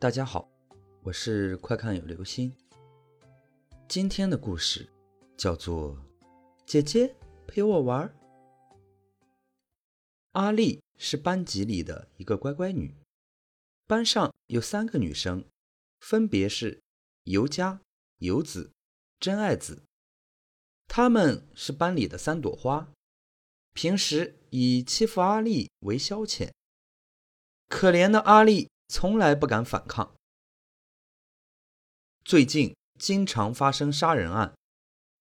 大家好，我是快看有流星。今天的故事叫做《姐姐陪我玩》。阿丽是班级里的一个乖乖女，班上有三个女生，分别是尤佳、游子、真爱子，她们是班里的三朵花，平时以欺负阿丽为消遣。可怜的阿丽。从来不敢反抗。最近经常发生杀人案，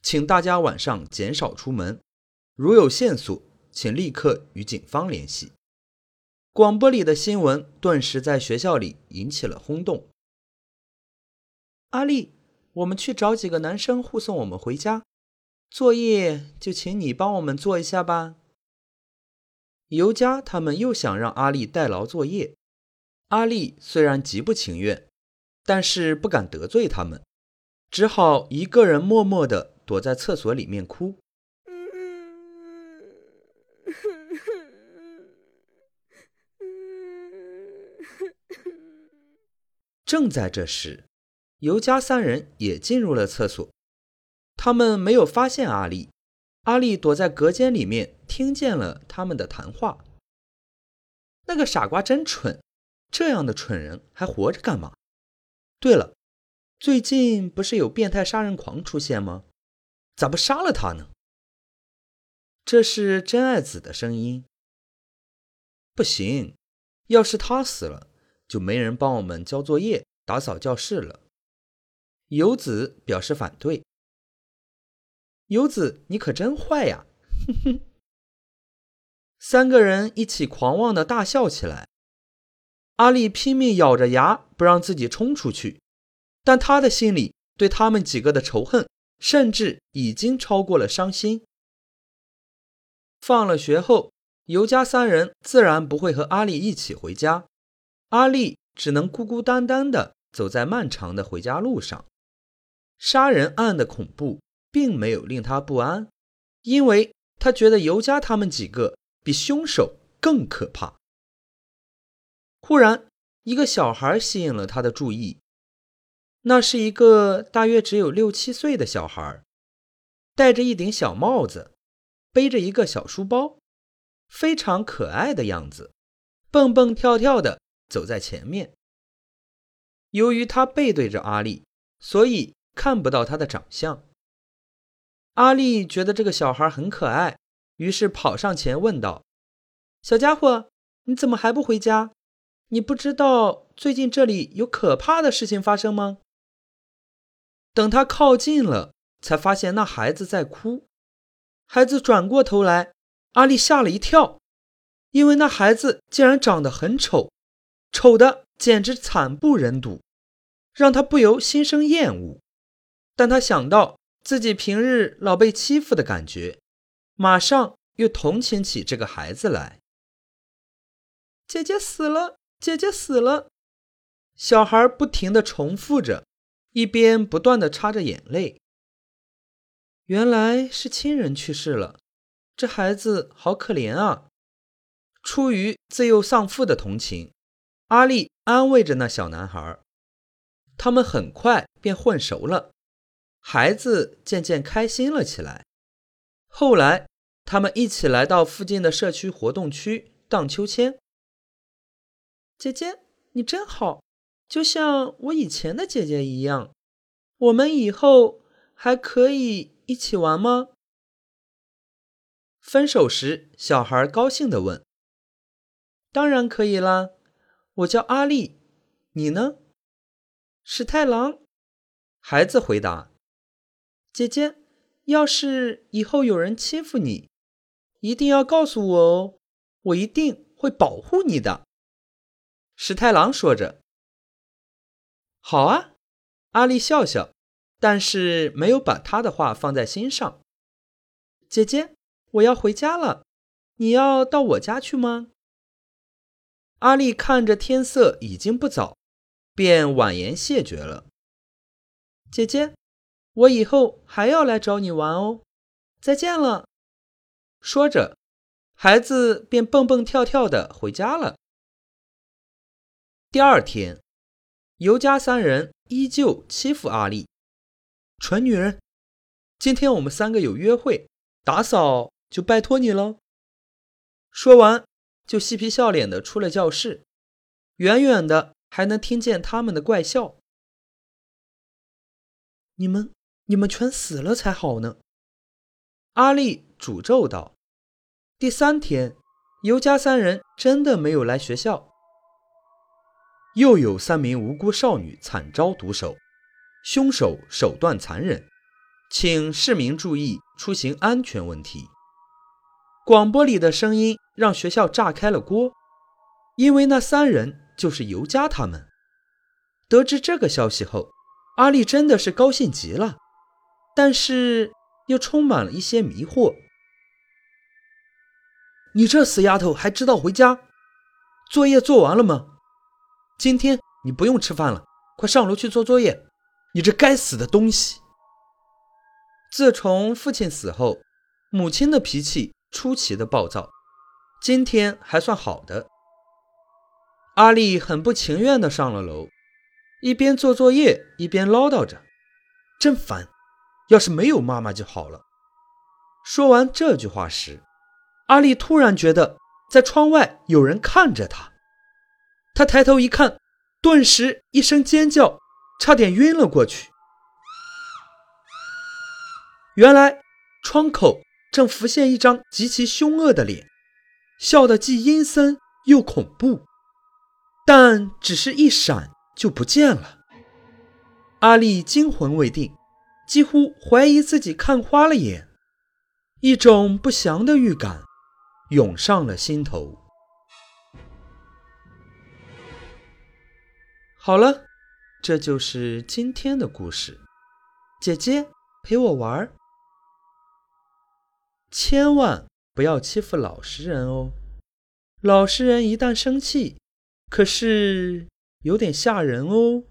请大家晚上减少出门。如有线索，请立刻与警方联系。广播里的新闻顿时在学校里引起了轰动。阿丽，我们去找几个男生护送我们回家，作业就请你帮我们做一下吧。尤佳他们又想让阿丽代劳作业。阿丽虽然极不情愿，但是不敢得罪他们，只好一个人默默地躲在厕所里面哭。正在这时，尤佳三人也进入了厕所，他们没有发现阿丽。阿丽躲在隔间里面，听见了他们的谈话。那个傻瓜真蠢。这样的蠢人还活着干嘛？对了，最近不是有变态杀人狂出现吗？咋不杀了他呢？这是真爱子的声音。不行，要是他死了，就没人帮我们交作业、打扫教室了。游子表示反对。游子，你可真坏呀！哼哼。三个人一起狂妄的大笑起来。阿丽拼命咬着牙不让自己冲出去，但他的心里对他们几个的仇恨，甚至已经超过了伤心。放了学后，尤家三人自然不会和阿丽一起回家，阿丽只能孤孤单单的走在漫长的回家路上。杀人案的恐怖并没有令他不安，因为他觉得尤家他们几个比凶手更可怕。忽然，一个小孩吸引了他的注意。那是一个大约只有六七岁的小孩，戴着一顶小帽子，背着一个小书包，非常可爱的样子，蹦蹦跳跳的走在前面。由于他背对着阿丽，所以看不到他的长相。阿丽觉得这个小孩很可爱，于是跑上前问道：“小家伙，你怎么还不回家？”你不知道最近这里有可怕的事情发生吗？等他靠近了，才发现那孩子在哭。孩子转过头来，阿丽吓了一跳，因为那孩子竟然长得很丑，丑的简直惨不忍睹，让他不由心生厌恶。但他想到自己平日老被欺负的感觉，马上又同情起这个孩子来。姐姐死了。姐姐死了，小孩不停的重复着，一边不断的擦着眼泪。原来是亲人去世了，这孩子好可怜啊！出于自幼丧父的同情，阿丽安慰着那小男孩。他们很快便混熟了，孩子渐渐开心了起来。后来，他们一起来到附近的社区活动区荡秋千。姐姐，你真好，就像我以前的姐姐一样。我们以后还可以一起玩吗？分手时，小孩高兴地问：“当然可以啦，我叫阿丽，你呢？”史太郎，孩子回答：“姐姐，要是以后有人欺负你，一定要告诉我哦，我一定会保护你的。”石太郎说着：“好啊。”阿丽笑笑，但是没有把他的话放在心上。姐姐，我要回家了，你要到我家去吗？阿丽看着天色已经不早，便婉言谢绝了。姐姐，我以后还要来找你玩哦，再见了。说着，孩子便蹦蹦跳跳的回家了。第二天，尤家三人依旧欺负阿丽。蠢女人，今天我们三个有约会，打扫就拜托你喽。说完，就嬉皮笑脸的出了教室，远远的还能听见他们的怪笑。你们，你们全死了才好呢！阿丽诅咒道。第三天，尤家三人真的没有来学校。又有三名无辜少女惨遭毒手，凶手手段残忍，请市民注意出行安全问题。广播里的声音让学校炸开了锅，因为那三人就是尤佳他们。得知这个消息后，阿丽真的是高兴极了，但是又充满了一些迷惑。你这死丫头还知道回家？作业做完了吗？今天你不用吃饭了，快上楼去做作业。你这该死的东西！自从父亲死后，母亲的脾气出奇的暴躁。今天还算好的。阿丽很不情愿的上了楼，一边做作业一边唠叨着：“真烦，要是没有妈妈就好了。”说完这句话时，阿丽突然觉得在窗外有人看着她。他抬头一看，顿时一声尖叫，差点晕了过去。原来窗口正浮现一张极其凶恶的脸，笑得既阴森又恐怖，但只是一闪就不见了。阿丽惊魂未定，几乎怀疑自己看花了眼，一种不祥的预感涌上了心头。好了，这就是今天的故事。姐姐陪我玩，千万不要欺负老实人哦。老实人一旦生气，可是有点吓人哦。